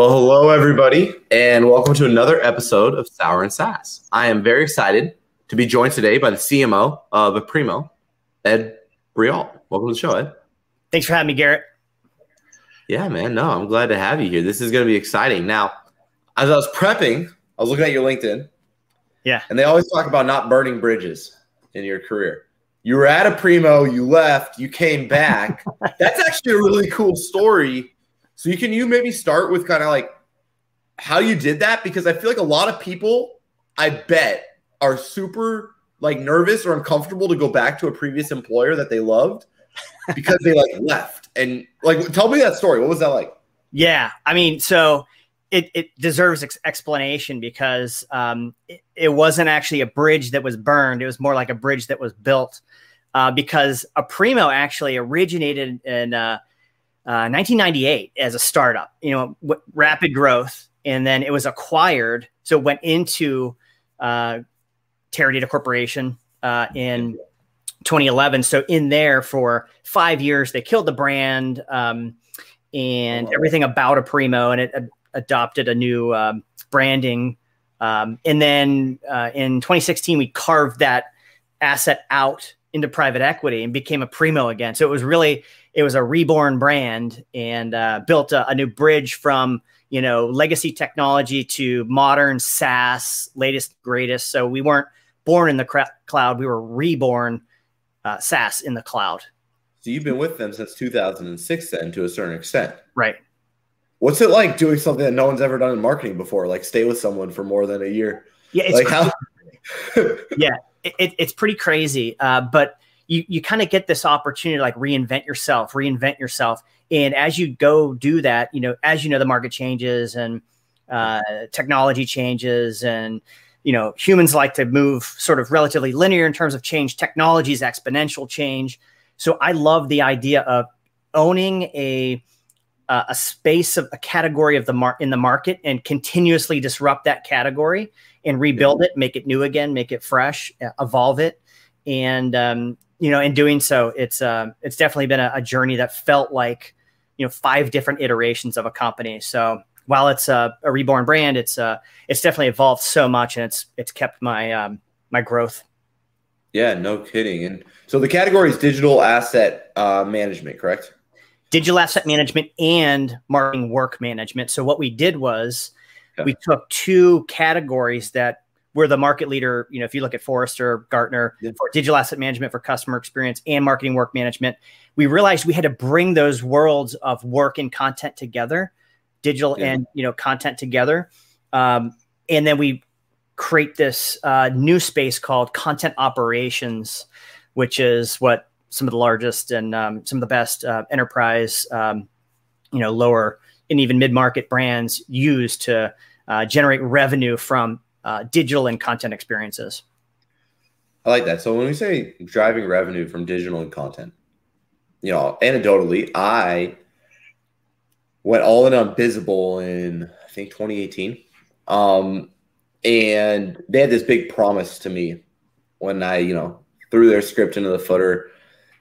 Well, hello, everybody, and welcome to another episode of Sour and Sass. I am very excited to be joined today by the CMO of Aprimo, Ed Breault. Welcome to the show, Ed. Thanks for having me, Garrett. Yeah, man. No, I'm glad to have you here. This is going to be exciting. Now, as I was prepping, I was looking at your LinkedIn. Yeah. And they always talk about not burning bridges in your career. You were at Aprimo, you left, you came back. That's actually a really cool story so you can you maybe start with kind of like how you did that because I feel like a lot of people, I bet, are super like nervous or uncomfortable to go back to a previous employer that they loved because they like left. And like tell me that story. What was that like? Yeah, I mean, so it, it deserves ex- explanation because um, it, it, wasn't actually a bridge that was burned. It was more like a bridge that was built uh, because Aprimo actually originated in uh, 1998 uh, as a startup, you know, w- rapid growth. And then it was acquired. So it went into uh, Teradata Corporation uh, in 2011. So in there for five years, they killed the brand um, and oh. everything about Aprimo, and it ad- adopted a new um, branding. Um, and then uh, in 2016, we carved that asset out into private equity and became Aprimo again. So it was really it was a reborn brand and uh, built a, a, new bridge from you know legacy technology to modern SaaS, latest greatest. So we weren't born in the cloud; we were reborn uh, SaaS in the cloud. So you've been with them since 2006, then to a certain extent, right? What's it like doing something that no one's ever done in marketing before, like stay with someone for more than a year? Yeah, it's like how. yeah, it, it's pretty crazy, uh, but you you kind of get this opportunity to like reinvent yourself, reinvent yourself. And as you go do that, you know, as you know, the market changes and uh, technology changes and you know humans like to move sort of relatively linear in terms of change technology is exponential change. So i love the idea of owning a uh, a space of a category of the mar- in the market and continuously disrupt that category and rebuild it make it new again make it fresh evolve it. And um, you know, in doing so, it's uh, it's definitely been a, a, journey that felt like you know five different iterations of a company. So while it's a, a reborn brand, it's uh, it's definitely evolved so much, and it's it's kept my um, my growth. Yeah, no kidding. And so the category is digital asset uh, management, correct? Digital asset management and marketing work management. So what we did was okay. we took two categories that we're the market leader. You know, if you look at Forrester, Gartner yeah. for digital asset management for customer experience and marketing work management, we realized we had to bring those worlds of work and content together, digital yeah. and you know content together, um, and then we create this uh, new space called content operations, which is what some of the largest and um, some of the best uh, enterprise, um, you know, lower and even mid market brands use to uh, generate revenue from uh, digital and content experiences. I like that. So when we say driving revenue from digital and content, you know, anecdotally, I went all in on Bizible in I think 2018, um, and they had this big promise to me when I, you know, threw their script into the footer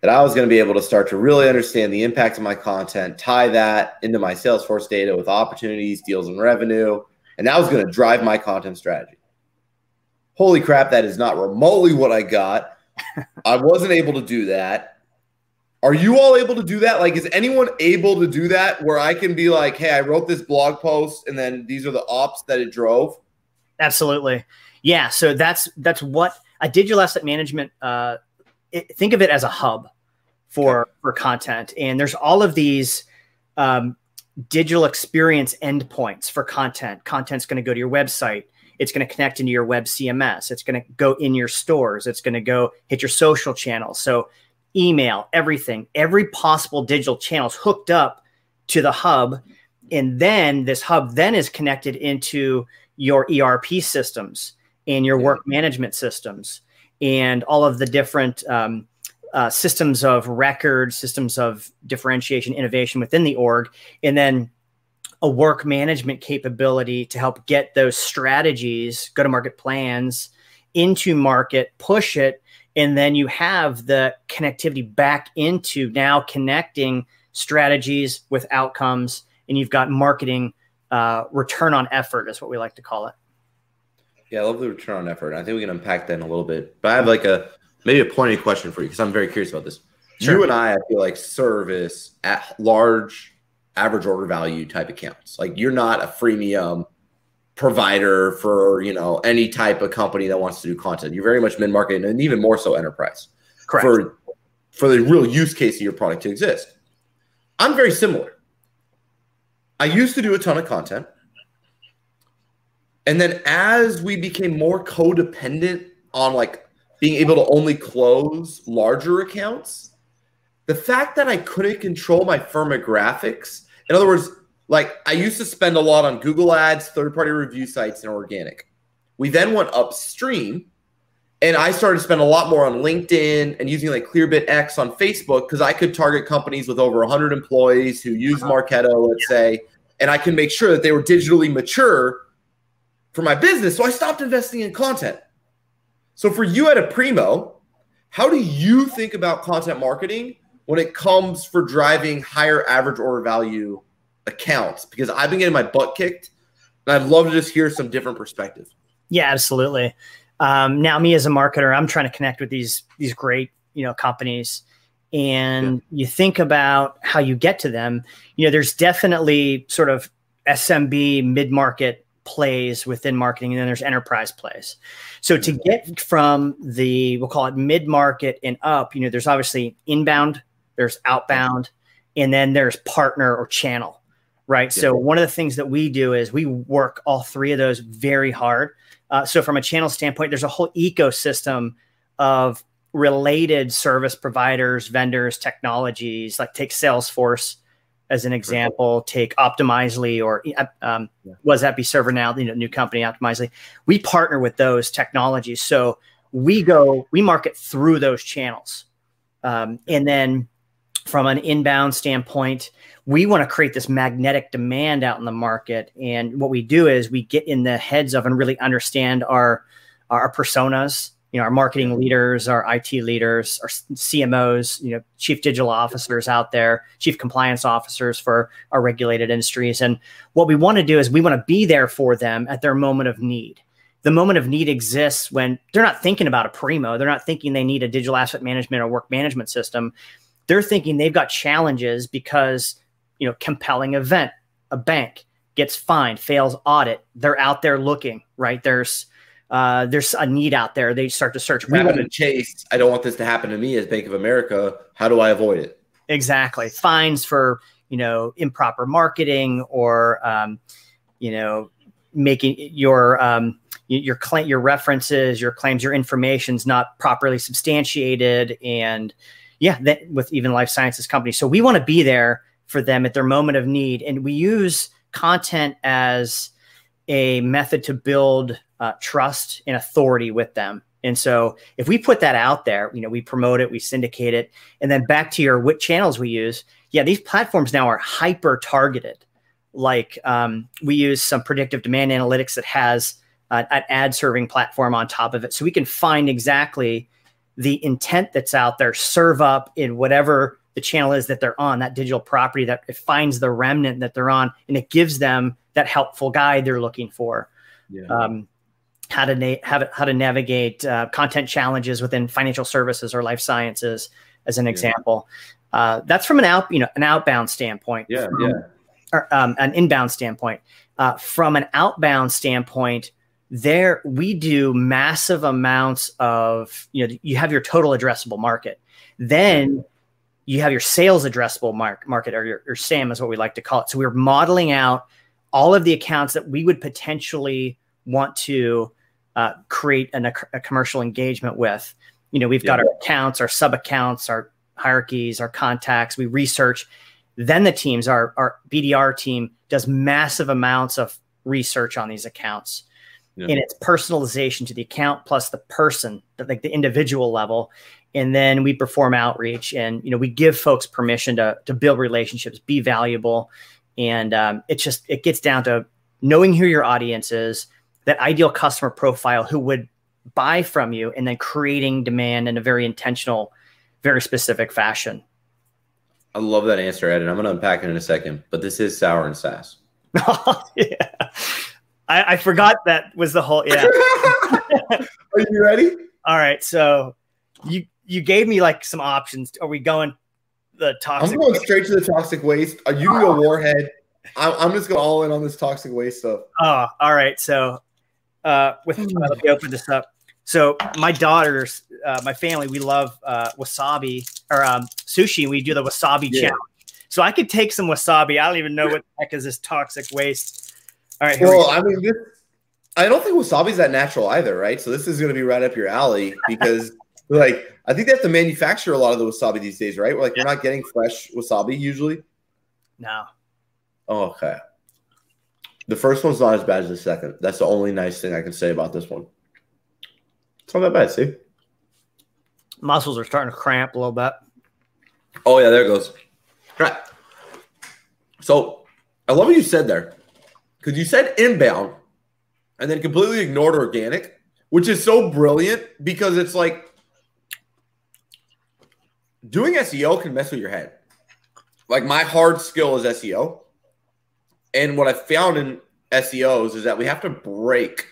that I was going to be able to start to really understand the impact of my content, tie that into my Salesforce data with opportunities, deals, and revenue, and that was going to drive my content strategy. Holy crap, that is not remotely what I got. I wasn't able to do that. Are you all able to do that? Like, is anyone able to do that where I can be like, hey, I wrote this blog post and then these are the ops that it drove? Absolutely. Yeah. So that's that's what a digital asset management uh it, think of it as a hub for okay. for content. And there's all of these um digital experience endpoints for content. Content's going to go to your website. It's going to connect into your web CMS. It's going to go in your stores. It's going to go hit your social channels. So email, everything, every possible digital channel is hooked up to the hub. And then this hub then is connected into your ERP systems and your work management systems and all of the different um, uh, systems of record, systems of differentiation, innovation within the org, and then a work management capability to help get those strategies, go to market plans into market, push it, and then you have the connectivity back into now connecting strategies with outcomes, and you've got marketing uh, return on effort is what we like to call it. Yeah, I love the return on effort. I think we can unpack that in a little bit. But I have like a maybe a pointed question for you because I'm very curious about this. Sure. You and I, I feel like service at large average order value type accounts. Like you're not a freemium provider for you know any type of company that wants to do content. You're very much mid market and even more so enterprise. Correct. For for the real use case of your product to exist. I'm very similar. I used to do a ton of content. And then as we became more codependent on like being able to only close larger accounts, the fact that I couldn't control my firmographics, in other words, like I used to spend a lot on Google Ads, third party review sites, and organic. We then went upstream and I started to spend a lot more on LinkedIn and using like Clearbit X on Facebook because I could target companies with over 100 employees who use uh-huh. Marketo, let's yeah. say, and I can make sure that they were digitally mature for my business. So I stopped investing in content. So for you at Aprimo, how do you think about content marketing when it comes for driving higher average order value accounts? Because I've been getting my butt kicked and I'd love to just hear some different perspective. Yeah, absolutely. Um, now, me as a marketer, I'm trying to connect with these these great you know companies, and yeah. you think about how you get to them. You know, there's definitely sort of SMB mid market plays within marketing, and then there's enterprise plays. So to mm-hmm. get from the we'll call it mid market and up, you know, there's obviously inbound, there's outbound, and then there's partner or channel, right? Yeah. So one of the things that we do is we work all three of those very hard uh, so, from a channel standpoint, there's a whole ecosystem of related service providers, vendors, technologies. Like take Salesforce as an example. Take Optimizely or um, yeah. was that be ServiceNow? You know, new company Optimizely. We partner with those technologies, so we go we market through those channels, um, and then from an inbound standpoint, we want to create this magnetic demand out in the market. And what we do is we get in the heads of and really understand our our personas, you know, our marketing leaders, our IT leaders, our CMOs, you know, chief digital officers out there, chief compliance officers for our regulated industries. And what we want to do is we want to be there for them at their moment of need. The moment of need exists when they're not thinking about Aprimo. They're not thinking they need a digital asset management or work management system. They're thinking they've got challenges because you know compelling event a bank gets fined fails audit they're out there looking right? There's uh, there's a need out there. They start to search we want to chase i don't want this to happen to me as bank of america. How do i avoid it? Exactly. Fines for you know improper marketing or um, you know making your um, your claim your references your claims your information's not properly substantiated. And yeah, that, with even life sciences companies. So we want to be there for them at their moment of need, and we use content as a method to build uh, trust and authority with them. And so if we put that out there, you know, we promote it, we syndicate it, and then back to your what channels we use. Yeah, these platforms now are hyper targeted. Like um, we use some predictive demand analytics that has uh, an ad serving platform on top of it, so we can find exactly the intent that's out there serve up in whatever the channel is that they're on, that digital property that it finds the remnant that they're on, and it gives them that helpful guide they're looking for. Yeah. Um, how to na- how, how to navigate uh, content challenges within financial services or life sciences, as an yeah. example. Uh, that's from an out you know an outbound standpoint. Yeah, from, yeah. Or, um, an inbound standpoint. Uh, from an outbound standpoint, there we do massive amounts of you know you have your total addressable market then you have your sales addressable mark, market or your, your sam is what we like to call it so we're modeling out all of the accounts that we would potentially want to uh, create an, a, a, commercial engagement with you know we've yeah. got our accounts our sub accounts our hierarchies our contacts we research then the teams our, our bdr team does massive amounts of research on these accounts yeah. and it's personalization to the account plus the person, like the individual level. And then we perform outreach, and you know we give folks permission to to build relationships, be valuable, and um, it just it gets down to knowing who your audience is, that ideal customer profile who would buy from you, and then creating demand in a very intentional, very specific fashion. I love that answer, Ed, and I'm going to unpack it in a second. But this is sour and sass. Oh, yeah. I, I forgot that was the whole. Yeah. Are you ready? All right. So you you gave me like some options. Are we going the toxic? Waste? I'm going straight to the toxic waste. Are You can go warhead. I'm, I'm just going all in on this toxic waste stuff. Oh, all right. So, uh, with uh, let me open this up. So my daughters, uh, my family, we love uh, wasabi or um, sushi. We do the wasabi Yeah. challenge. So I could take some wasabi. I don't even know what the heck is this toxic waste. All right. Here we Well, go. I mean, this, I don't think wasabi's that natural either, right? So this is going to be right up your alley because, like, I think they have to manufacture a lot of the wasabi these days, right? We're Like, we're not getting fresh wasabi usually. no. Oh, okay. The first one's not as bad as the second. That's the only nice thing I can say about this one. It's not that bad, see? Muscles are starting to cramp a little bit. Oh yeah, there it goes. Right. So I love what you said there. Because you said inbound and then completely ignored organic, which is so brilliant because it's like doing SEO can mess with your head. Like my hard skill is SEO. And what I found in SEOs is that we have to break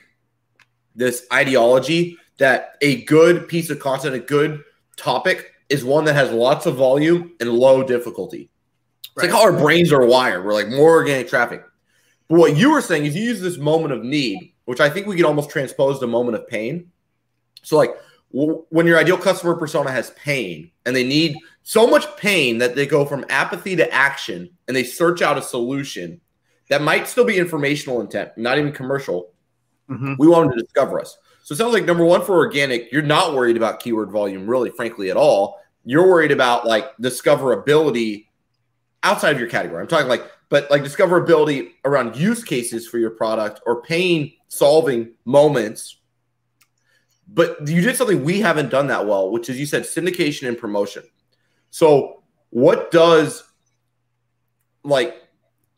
this ideology that a good piece of content, a good topic is one that has lots of volume and low difficulty. It's like how our brains are wired. We're like more organic traffic. But what you were saying is you use this moment of need, which I think we can almost transpose to moment of pain. So, like w- when your ideal customer persona has pain and they need so much pain that they go from apathy to action and they search out a solution that might still be informational intent, not even commercial. Mhm. We want them to discover us. So it sounds like number one for organic, you're not worried about keyword volume, really, frankly, at all. You're worried about like discoverability outside of your category. I'm talking like, but like discoverability around use cases for your product or pain solving moments. But you did something we haven't done that well, which is you said syndication and promotion. So what does like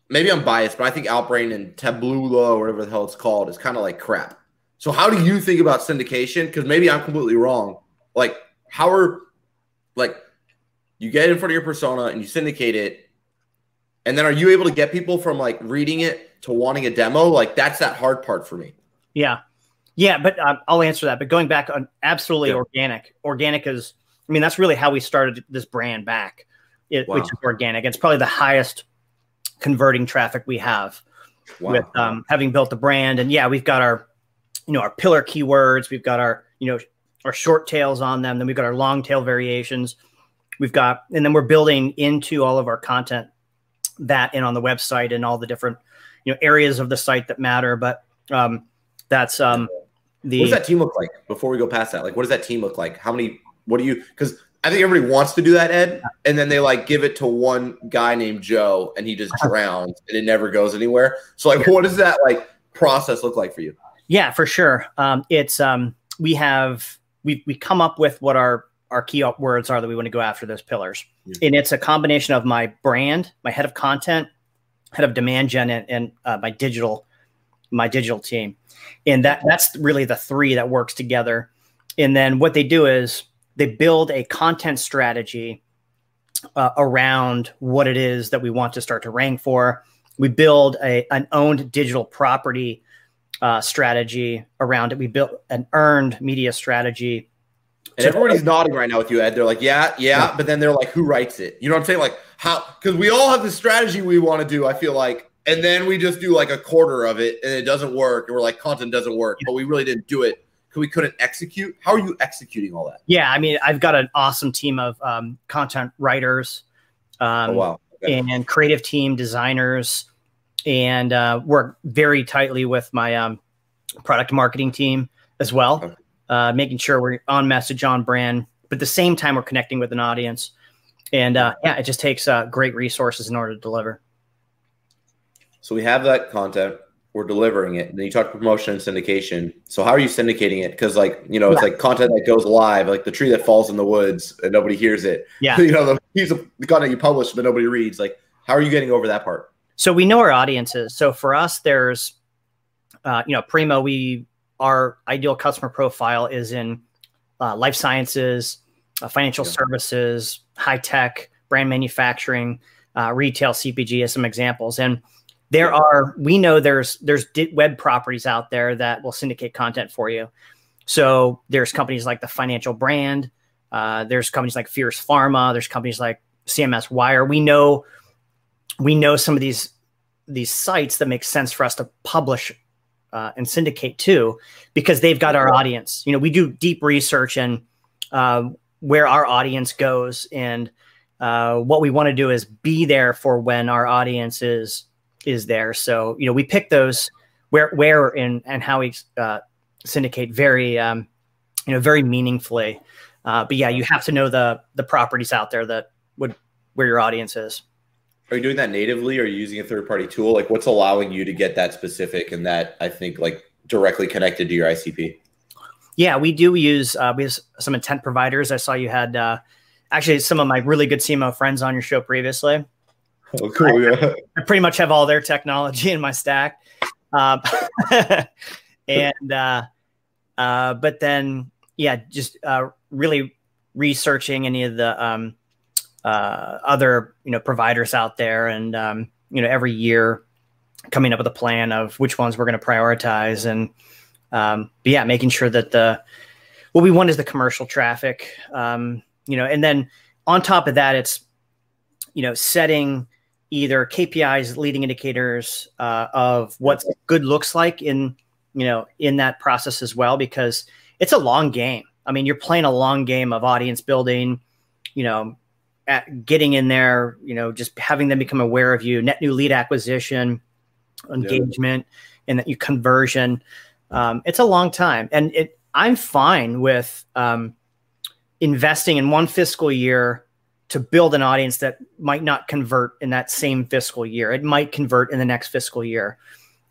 maybe I'm biased, but I think Outbrain and Taboola or whatever the hell it's called is kind of like crap. So how do you think about syndication? Because maybe I'm completely wrong. Like how are like you get in front of your persona and you syndicate it, and then are you able to get people from like reading it to wanting a demo? Like that's that hard part for me. Yeah. Yeah, but um, I'll answer that. But going back on absolutely Yeah. organic. Organic is, I mean, that's really how we started this brand back, it, Wow. which is organic. It's probably the highest converting traffic we have Wow. with um, having built the brand. And yeah, we've got our, you know, our pillar keywords. We've got our, you know, our short tails on them. Then we've got our long tail variations. We've got, and then we're building into all of our content that and on the website and all the different, you know, areas of the site that matter. But um, that's um, the what does that team look like before we go past that? Like, what does that team look like? How many? What do you? Because I think everybody wants to do that, Ed, and then they like give it to one guy named Joe, and he just drowns, and it never goes anywhere. So, like, what does that like process look like for you? Yeah, for sure. Um, it's um, we have we we come up with what our our key words are that we want to go after those pillars, Yeah. and it's a combination of my brand, my head of content, head of demand gen, and, and uh, my digital my digital team, and that that's really the three that works together. And then what they do is they build a content strategy uh, around what it is that we want to start to rank for. We build a an owned digital property uh, strategy around it. We built an earned media strategy. And everybody's nodding right now with you, Ed. They're like, yeah, yeah, but then they're like, who writes it? You know what I'm saying? Like, how? Because we all have the strategy we want to do. I feel like, and then we just do like a quarter of it, and it doesn't work, and we're like, content doesn't work, but we really didn't do it we couldn't execute. How are you executing all that? Yeah, I mean, I've got an awesome team of um, content writers um, oh wow. Okay. and creative team designers, and uh, work very tightly with my um, product marketing team as well, Okay. uh, making sure we're on message, on brand, but at the same time we're connecting with an audience. And uh, yeah, it just takes uh, great resources in order to deliver. So we have that content. We're delivering it. And then you talk promotion and syndication. So how are you syndicating it? Because like you know, it's like content that goes live, like the tree that falls in the woods and nobody hears it. Yeah. you know, the piece of the content you publish but nobody reads. Like, how are you getting over that part? so we know our audiences. So for us, there's, uh, you know, Primo. We our ideal customer profile is in uh, life sciences, uh, financial Yeah. services, high tech, brand manufacturing, uh, retail, CPG, as some examples. And there are we know there's there's web properties out there that will syndicate content for you. So there's companies like the financial brand uh, there's companies like fierce pharma there's companies like cms wire. We know we know some of these these sites that make sense for us to publish uh, and syndicate to because they've got our audience. You know we do deep research and uh, where our audience goes and uh, what we want to do is be there for when our audience is is there. So you know, we pick those where where and and how we uh, syndicate very um, you know very meaningfully. Uh, but yeah, you have to know the the properties out there that would where your audience is. Are you doing that natively or are you using a third party tool? Like what's allowing you to get that specific and that I think like directly connected to your ICP? Yeah, we do use uh, we have some intent providers. I saw you had uh, actually some of my really good CMO friends on your show previously. Oh, cool. I, yeah. I pretty much have all their technology in my stack. Um, and, uh, uh, but then, yeah, just uh, really researching any of the um, uh, other, you know, providers out there. And, um, you know, every year coming up with a plan of which ones we're going to prioritize. And, um, but yeah, making sure that the, what we want is the commercial traffic, um, you know, and then on top of that, it's, you know, setting either KPIs, leading indicators uh, of what good looks like in you know in that process as well, because it's a long game. I mean, you're playing a long game of audience building, you know, getting in there, you know, just having them become aware of you, net new lead acquisition, engagement, yeah. and that you conversion. Um, it's a long time, and it. I'm fine with um, investing in one fiscal year to build an audience that might not convert in that same fiscal year. It might convert in the next fiscal year.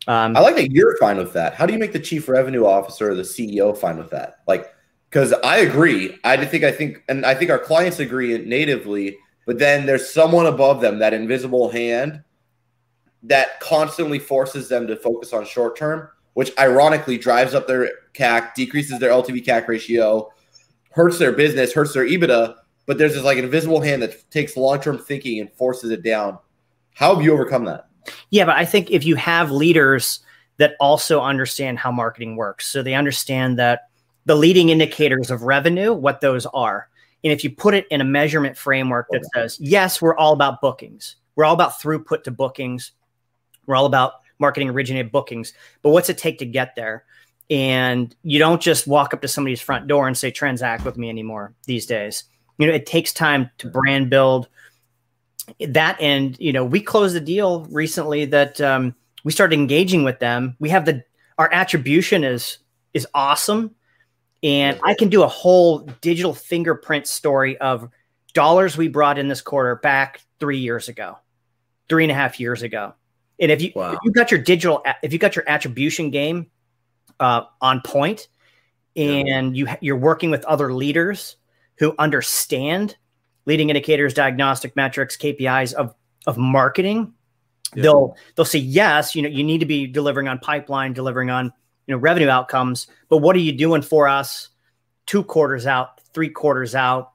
Um, I like that you're fine with that. How do you make the chief revenue officer or the CEO fine with that? Like, because I agree. I think I think, and I think our clients agree natively. But then there's someone above them, that invisible hand, that constantly forces them to focus on short term, which ironically drives up their CAC, decreases their LTV CAC ratio, hurts their business, hurts their EBITDA but there's this like invisible hand that takes long term thinking and forces it down. How have you overcome that? Yeah, but I think if you have leaders that also understand how marketing works, so they understand that the leading indicators of revenue, what those are. And if you put it in a measurement framework that says, yes, we're all about bookings, we're all about throughput to bookings, we're all about marketing originated bookings, but what's it take to get there? And you don't just walk up to somebody's front door and say, transact with me anymore these days you know, it takes time to brand build that. And, you know, we closed a deal recently that um, we started engaging with them. We have the, our attribution is, is awesome. And I can do a whole digital fingerprint story of dollars we brought in this quarter back three years ago, three and a half years ago. And if you wow. if you got your digital if you got your attribution game uh, on point, and you you're working with other leaders who understand leading indicators, diagnostic metrics, KPIs of of marketing, yeah. they'll they'll say yes. You know, you need to be delivering on pipeline, delivering on you know revenue outcomes. But what are you doing for us? Two quarters out, three quarters out.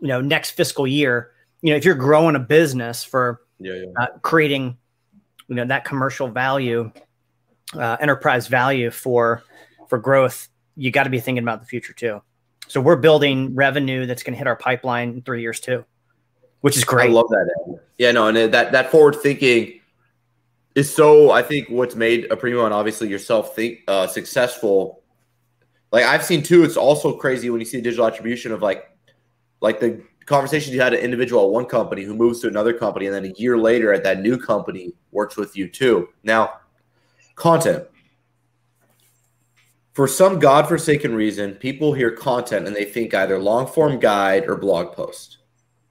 You know, next fiscal year. You know, if you're growing a business for yeah, yeah. Uh, creating, you know, that commercial value, uh, enterprise value for for growth, you got to be thinking about the future too. So we're building revenue that's going to hit our pipeline in three years too, which is great. I love that. Yeah, no, and that that forward thinking is so. I think what's made Aprimo and obviously yourself think uh, successful. Like I've seen too. It's also crazy when you see digital attribution of like, like the conversations you had an individual at one company who moves to another company, and then a year later at that new company works with you too. Now, content for some godforsaken reason, people hear content and they think either long form guide or blog post.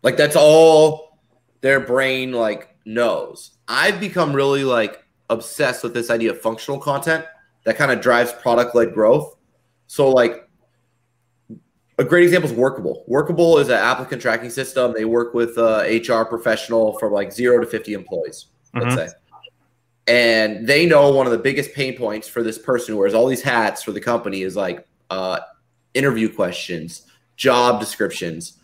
Like that's all their brain like knows. I've become really like obsessed with this idea of functional content that kind of drives product led growth. So like a great example is Workable. Workable is an applicant tracking system. They work with a HR professional for like zero to 50 employees, let's mm-hmm. say and they know one of the biggest pain points for this person who wears all these hats for the company is like uh, interview questions, job descriptions.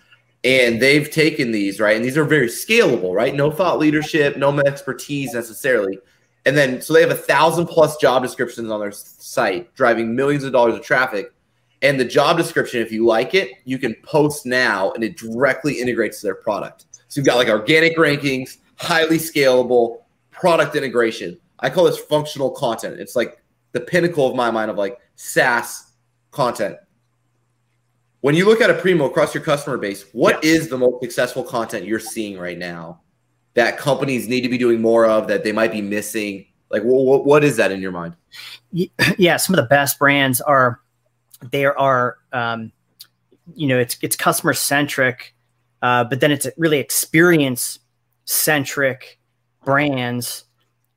And they've taken these, right? And these are very scalable, right? No thought leadership, no expertise necessarily. And then so they have a thousand plus job descriptions on their site, driving millions of dollars of traffic. And the job description, if you like it, you can post now and it directly integrates to their product. So you've got like organic rankings, highly scalable product integration. I call this functional content. It's like the pinnacle of my mind of like SaaS content. When you look at Aprimo across your customer base, what yeah. is the most successful content you're seeing right now that companies need to be doing more of that they might be missing? Like, what, what is that in your mind? Yeah, some of the best brands are there are, um, you know, it's it's customer centric, uh, but then it's really experience centric brands.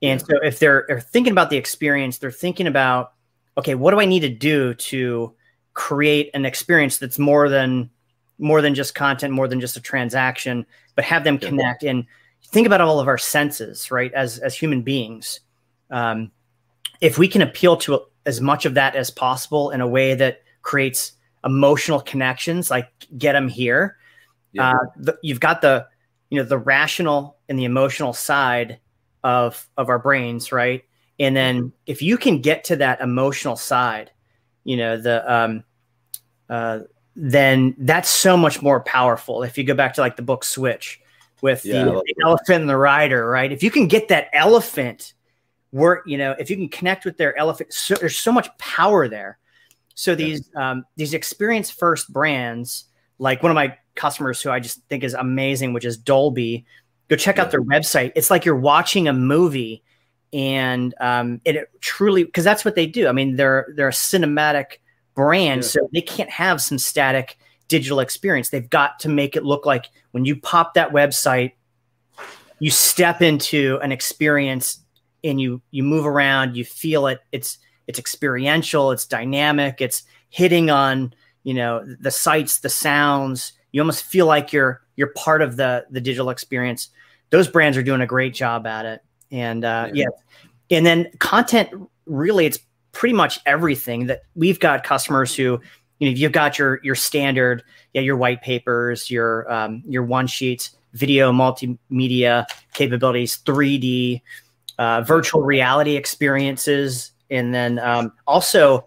And so if they're, they're thinking about the experience, they're thinking about, okay, what do I need to do to create an experience that's more than more than just content, more than just a transaction, but have them connect and think about all of our senses, right? As as human beings, um, if we can appeal to as much of that as possible in a way that creates emotional connections, like get them here. Yeah. Uh, the, you've got the you know the rational and the emotional side of of our brains, right? And then if you can get to that emotional side, you know the um, uh, then that's so much more powerful. If you go back to like the book Switch with yeah, the, the elephant and the rider, right? If you can get that elephant work, you know, if you can connect with their elephant, so, there's so much power there. So these um, these experience first brands, like one of my customers who I just think is amazing, which is Dolby. Go check yeah. out their website. It's like you're watching a movie, and um, it, it truly because that's what they do. I mean, they're they're a cinematic brand, yeah. so they can't have some static digital experience. They've got to make it look like when you pop that website, you step into an experience and you you move around, you feel it. It's it's experiential, it's dynamic, it's hitting on you know the sights, the sounds. You almost feel like you're you're part of the the digital experience. Those brands are doing a great job at it, and uh, yeah. yeah. And then content, really, it's pretty much everything that we've got customers who you know you've got your your standard yeah your white papers your um, your one sheets video multimedia capabilities 3d uh, virtual reality experiences and then um, also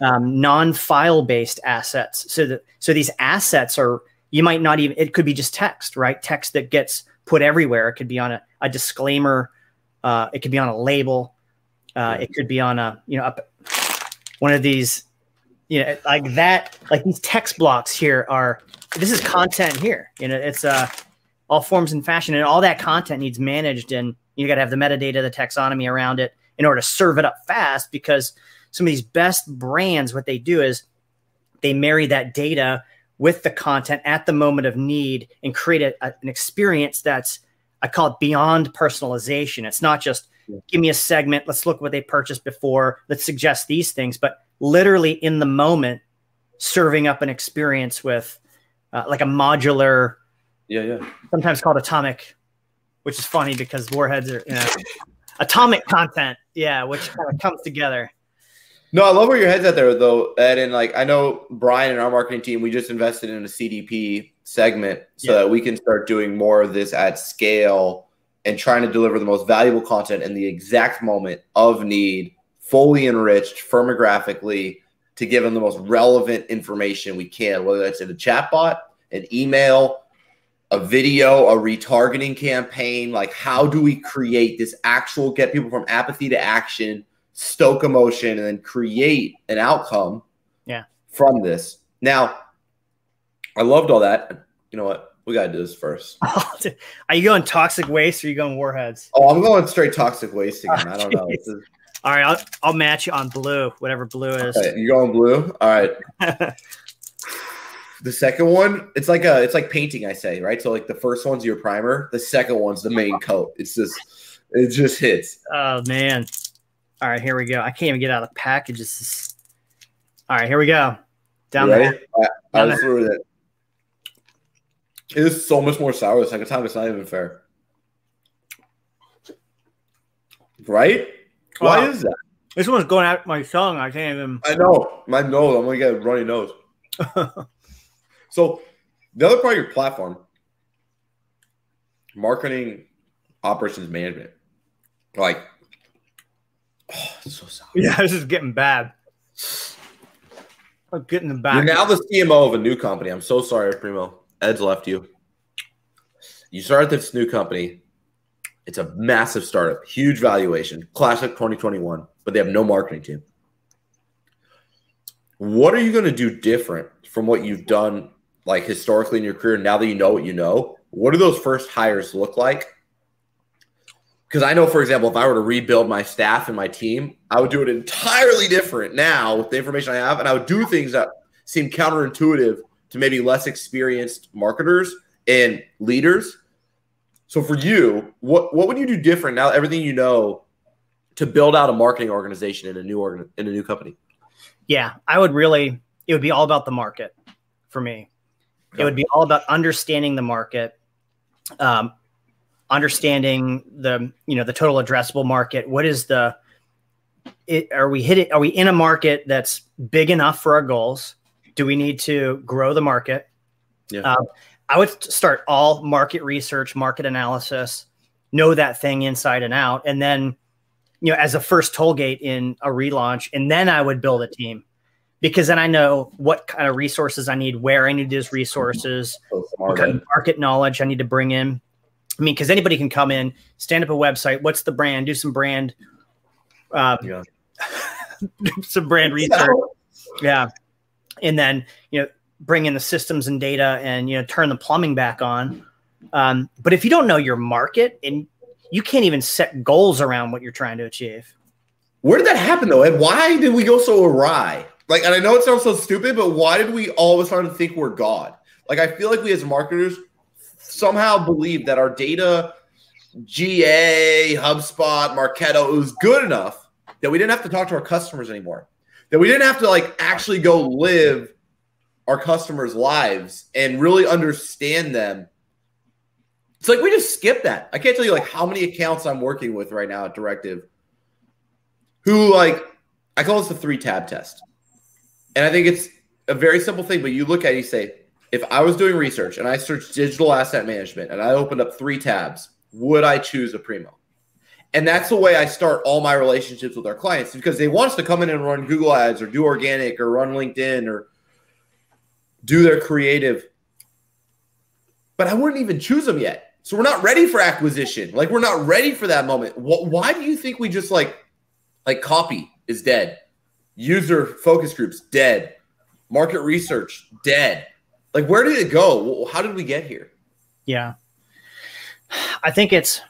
um, non-file based assets. So that so these assets are you might not even it could be just text right? Text that gets put everywhere. It could be on a, a disclaimer uh, it could be on a label uh, it could be on a you know up one of these you know like that like these text blocks here are this is content here. You know it's uh all forms and fashion and all that content needs managed and you got to have the metadata the taxonomy around it in order to serve it up fast because some of these best brands what they do is they marry that data with the content at the moment of need and create a, a, an experience that's i call it beyond personalization it's not just give me a segment. Let's look what they purchased before. Let's suggest these things, but literally in the moment, serving up an experience with uh, like a modular, yeah, yeah, sometimes called atomic, which is funny because warheads are you know, atomic content, yeah, which kind of comes together. No, I love where your head's at there, though, Ed. And like, I know Brian and our marketing team, we just invested in a CDP segment so yeah. that we can start doing more of this at scale and trying to deliver the most valuable content in the exact moment of need, fully enriched, firmographically, to give them the most relevant information we can, whether that's in a chatbot, an email, a video, a retargeting campaign. Like, how do we create this actual get people from apathy to action, stoke emotion, and then create an outcome yeah. from this? Now, I loved all that. You know what? We gotta do this first. are you going toxic waste or are you going warheads? Oh, I'm going straight toxic waste again. Oh, I don't know. Is... All right, I'll, I'll match you on blue, whatever blue is. Okay, you going blue? All right. the second one, it's like a, it's like painting. I say right. So like the first one's your primer. The second one's the main coat. It's just, it just hits. Oh man. All right, here we go. I can't even get out of the package. Just... All right, here we go. Down there. I, I through it. It is so much more sour the second time. It's not even fair. Right? Why wow. is that? This one's going out my tongue. I can't even. I know. My nose. I'm going to get a runny nose. so, the other part of your platform, marketing operations management, like Oh, so sorry. Yeah, this is getting bad. I'm getting the back. You're now the CMO of a new company. I'm so sorry, Primo. Ed's left you. You started this new company. It's a massive startup, huge valuation, classic 2021, but they have no marketing team. What are you going to do different from what you've done like historically in your career now that you know what you know? What do those first hires look like? Because I know, for example, if I were to rebuild my staff and my team, I would do it entirely different now with the information I have, and I would do things that seem counterintuitive to maybe less experienced marketers and leaders. So for you, what what would you do different now? Everything you know to build out a marketing organization in a new organ in a new company. Yeah, I would really. It would be all about the market for me. It would be all about understanding the market, um, understanding the you know the total addressable market. What is the it, are we hitting? Are we in a market that's big enough for our goals? Do we need to grow the market? Yeah. Uh, I would start all market research, market analysis, know that thing inside and out, and then you know as a first toll gate in a relaunch, and then I would build a team because then I know what kind of resources I need, where I need those resources, So what kind of market knowledge I need to bring in. I mean, because anybody can come in, stand up a website. What's the brand? Do some brand, uh, Yeah. some brand research. Yeah, and then you know bring in the systems and data, and you know turn the plumbing back on. Um, but if you don't know your market and you can't even set goals around what you're trying to achieve. Where did that happen though, and Why did we go so awry? Like, and I know it sounds so stupid, but why did we all of a sudden think we're God? Like, I feel like we as marketers somehow believe that our data, GA, HubSpot, Marketo, was good enough that we didn't have to talk to our customers anymore. That we didn't have to like actually go live our customers' lives and really understand them. It's like we just skip that. I can't tell you like how many accounts I'm working with right now at Directive who like I call this the three tab test. And I think it's a very simple thing, but you look at it, you say, if I was doing research and I searched digital asset management and I opened up three tabs, would I choose Aprimo? And that's the way I start all my relationships with our clients because they want us to come in and run Google ads or do organic or run LinkedIn or do their creative. But I wouldn't even choose them yet. So we're not ready for acquisition. Like we're not ready for that moment. Why do you think we just like like copy is dead. User focus groups dead. Market research dead. Like where did it go? How did we get here? Yeah. I think it's,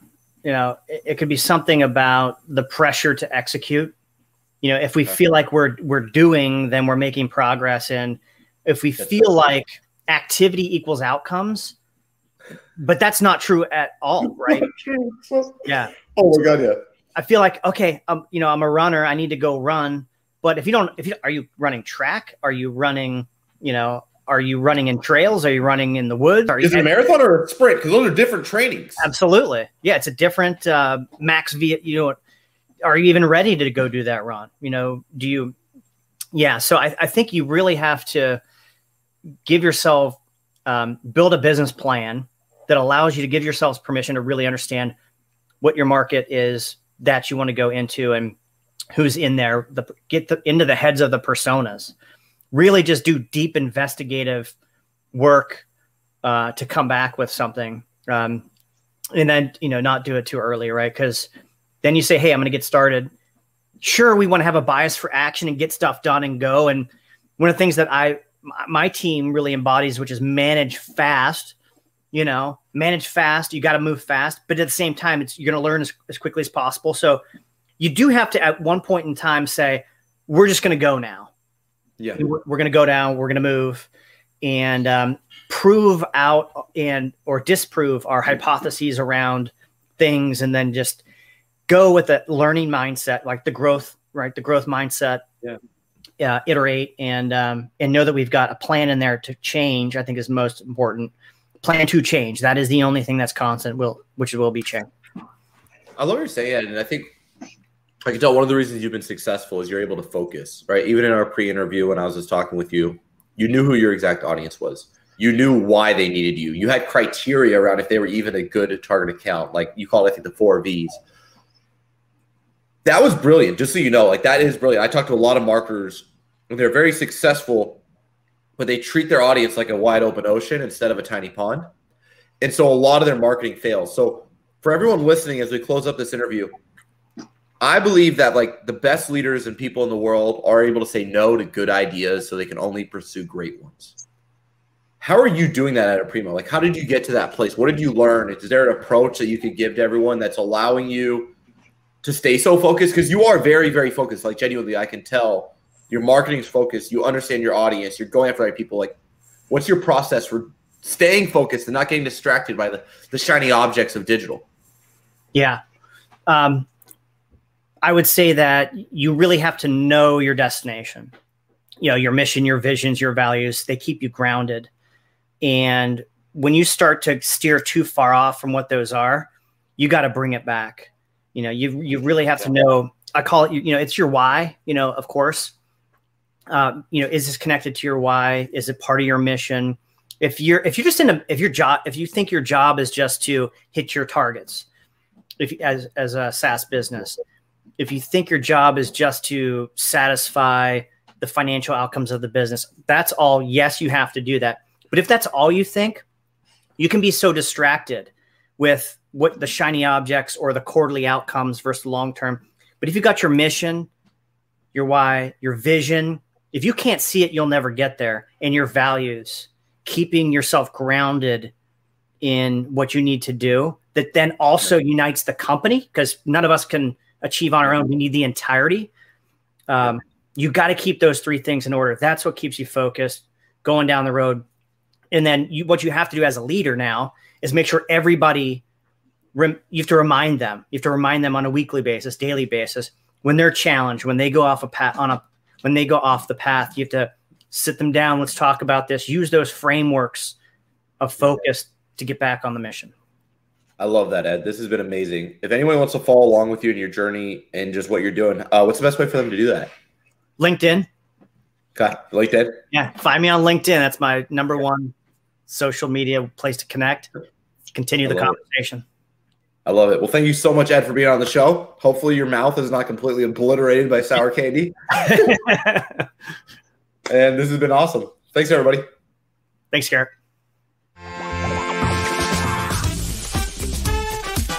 you know, it, it could be something about the pressure to execute. You know, if we Okay. feel like we're we're doing, then we're making progress. And if we That's feel right. like activity equals outcomes, but that's not true at all, right? yeah. Oh my god, yeah. I feel like okay, um, you know, I'm a runner. I need to go run. But if you don't, if you are you running track? Are you running? You know, are you running in trails? Are you running in the woods? Are you Is it a marathon or a sprint? Because those are different trainings. Absolutely. Yeah, it's a different uh, max V. You know, are you even ready to go do that run? You know, do you? Yeah. So I, I think you really have to give yourself um, build a business plan that allows you to give yourselves permission to really understand what your market is that you want to go into and who's in there. The get the, into the heads of the personas. Really, just do deep investigative work uh, to come back with something. Um, and then you know not do it too early right? Because then you say hey i'm going to get started. Sure we want to have a bias for action and get stuff done and go. And one of the things that i my- team really embodies which is manage fast you know manage fast you got to move fast but at the same time it's you're going to learn as, as quickly as possible. So you do have to at one point in time say we're just going to go now Yeah. we're, we're going to go down we're going to move and um, prove out and or disprove our hypotheses around things and then just go with the learning mindset like the growth right the growth mindset Yeah. uh, iterate and um, and know that we've got a plan in there to change i think is most important plan to change that is the only thing that's constant will which will be change I love what you're saying, and I think I can tell one of the reasons you've been successful is you're able to focus, right? Even in our pre-interview when I was just talking with you, you knew who your exact audience was. You knew why they needed you. You had criteria around if they were even a good target account. Like you call it, I think, the four V's. that was brilliant. Just so you know, like that is brilliant. I talked to a lot of marketers, and they're very successful, but they treat their audience like a wide open ocean instead of a tiny pond, and so a lot of their marketing fails. So for everyone listening, as we close up this interview, I believe that like the best leaders and people in the world are able to say no to good ideas so they can only pursue great ones. How are you doing that at Aprimo? Like, how did you get to that place? What did you learn? Is there an approach that you could give to everyone that's allowing you to stay so focused? Because you are very, very focused. Like, genuinely, I can tell your marketing is focused. You understand your audience. You're going after the right people. Like, what's your process for staying focused and not getting distracted by the, the shiny objects of digital? Yeah. Um, I would say that you really have to know your destination. You know, your mission, your visions, your values, they keep you grounded. And when you start to steer too far off from what those are, you got to bring it back. You know, you you really have to know. I call it, you know, it's your why. You know, of course. Um, you know, is this connected to your why? Is it part of your mission? If you're if you're just in a if your job if you think your job is just to hit your targets, if as as a SaaS business, if you think your job is just to satisfy the financial outcomes of the business, that's all. Yes, you have to do that. But if that's all you think, you can be so distracted with what the shiny objects or the quarterly outcomes versus long term. But if you got your mission, your why, your vision, if you can't see it, you'll never get there. And your values, keeping yourself grounded in what you need to do, that then also unites the company because none of us can achieve on our own. We need the entirety. Um, you got to keep those three things in order. That's what keeps you focused going down the road. And then you, what you have to do as a leader now is make sure everybody, rem, you have to remind them. You have to remind them on a weekly basis, daily basis, when they're challenged, when they go off a path on a, when they go off the path, you have to sit them down. Let's talk about this. Use those frameworks of focus to get back on the mission. I love that, Ed. This has been amazing. If anyone wants to follow along with you in your journey and just what you're doing, uh, what's the best way for them to do that? LinkedIn. Okay, LinkedIn. Yeah, find me on LinkedIn. That's my number one social media place to connect. Continue the conversation. It. I love it. Well, thank you so much, Ed, for being on the show. Hopefully, your mouth is not completely obliterated by sour candy. and this has been awesome. Thanks, everybody. Thanks, Garrett.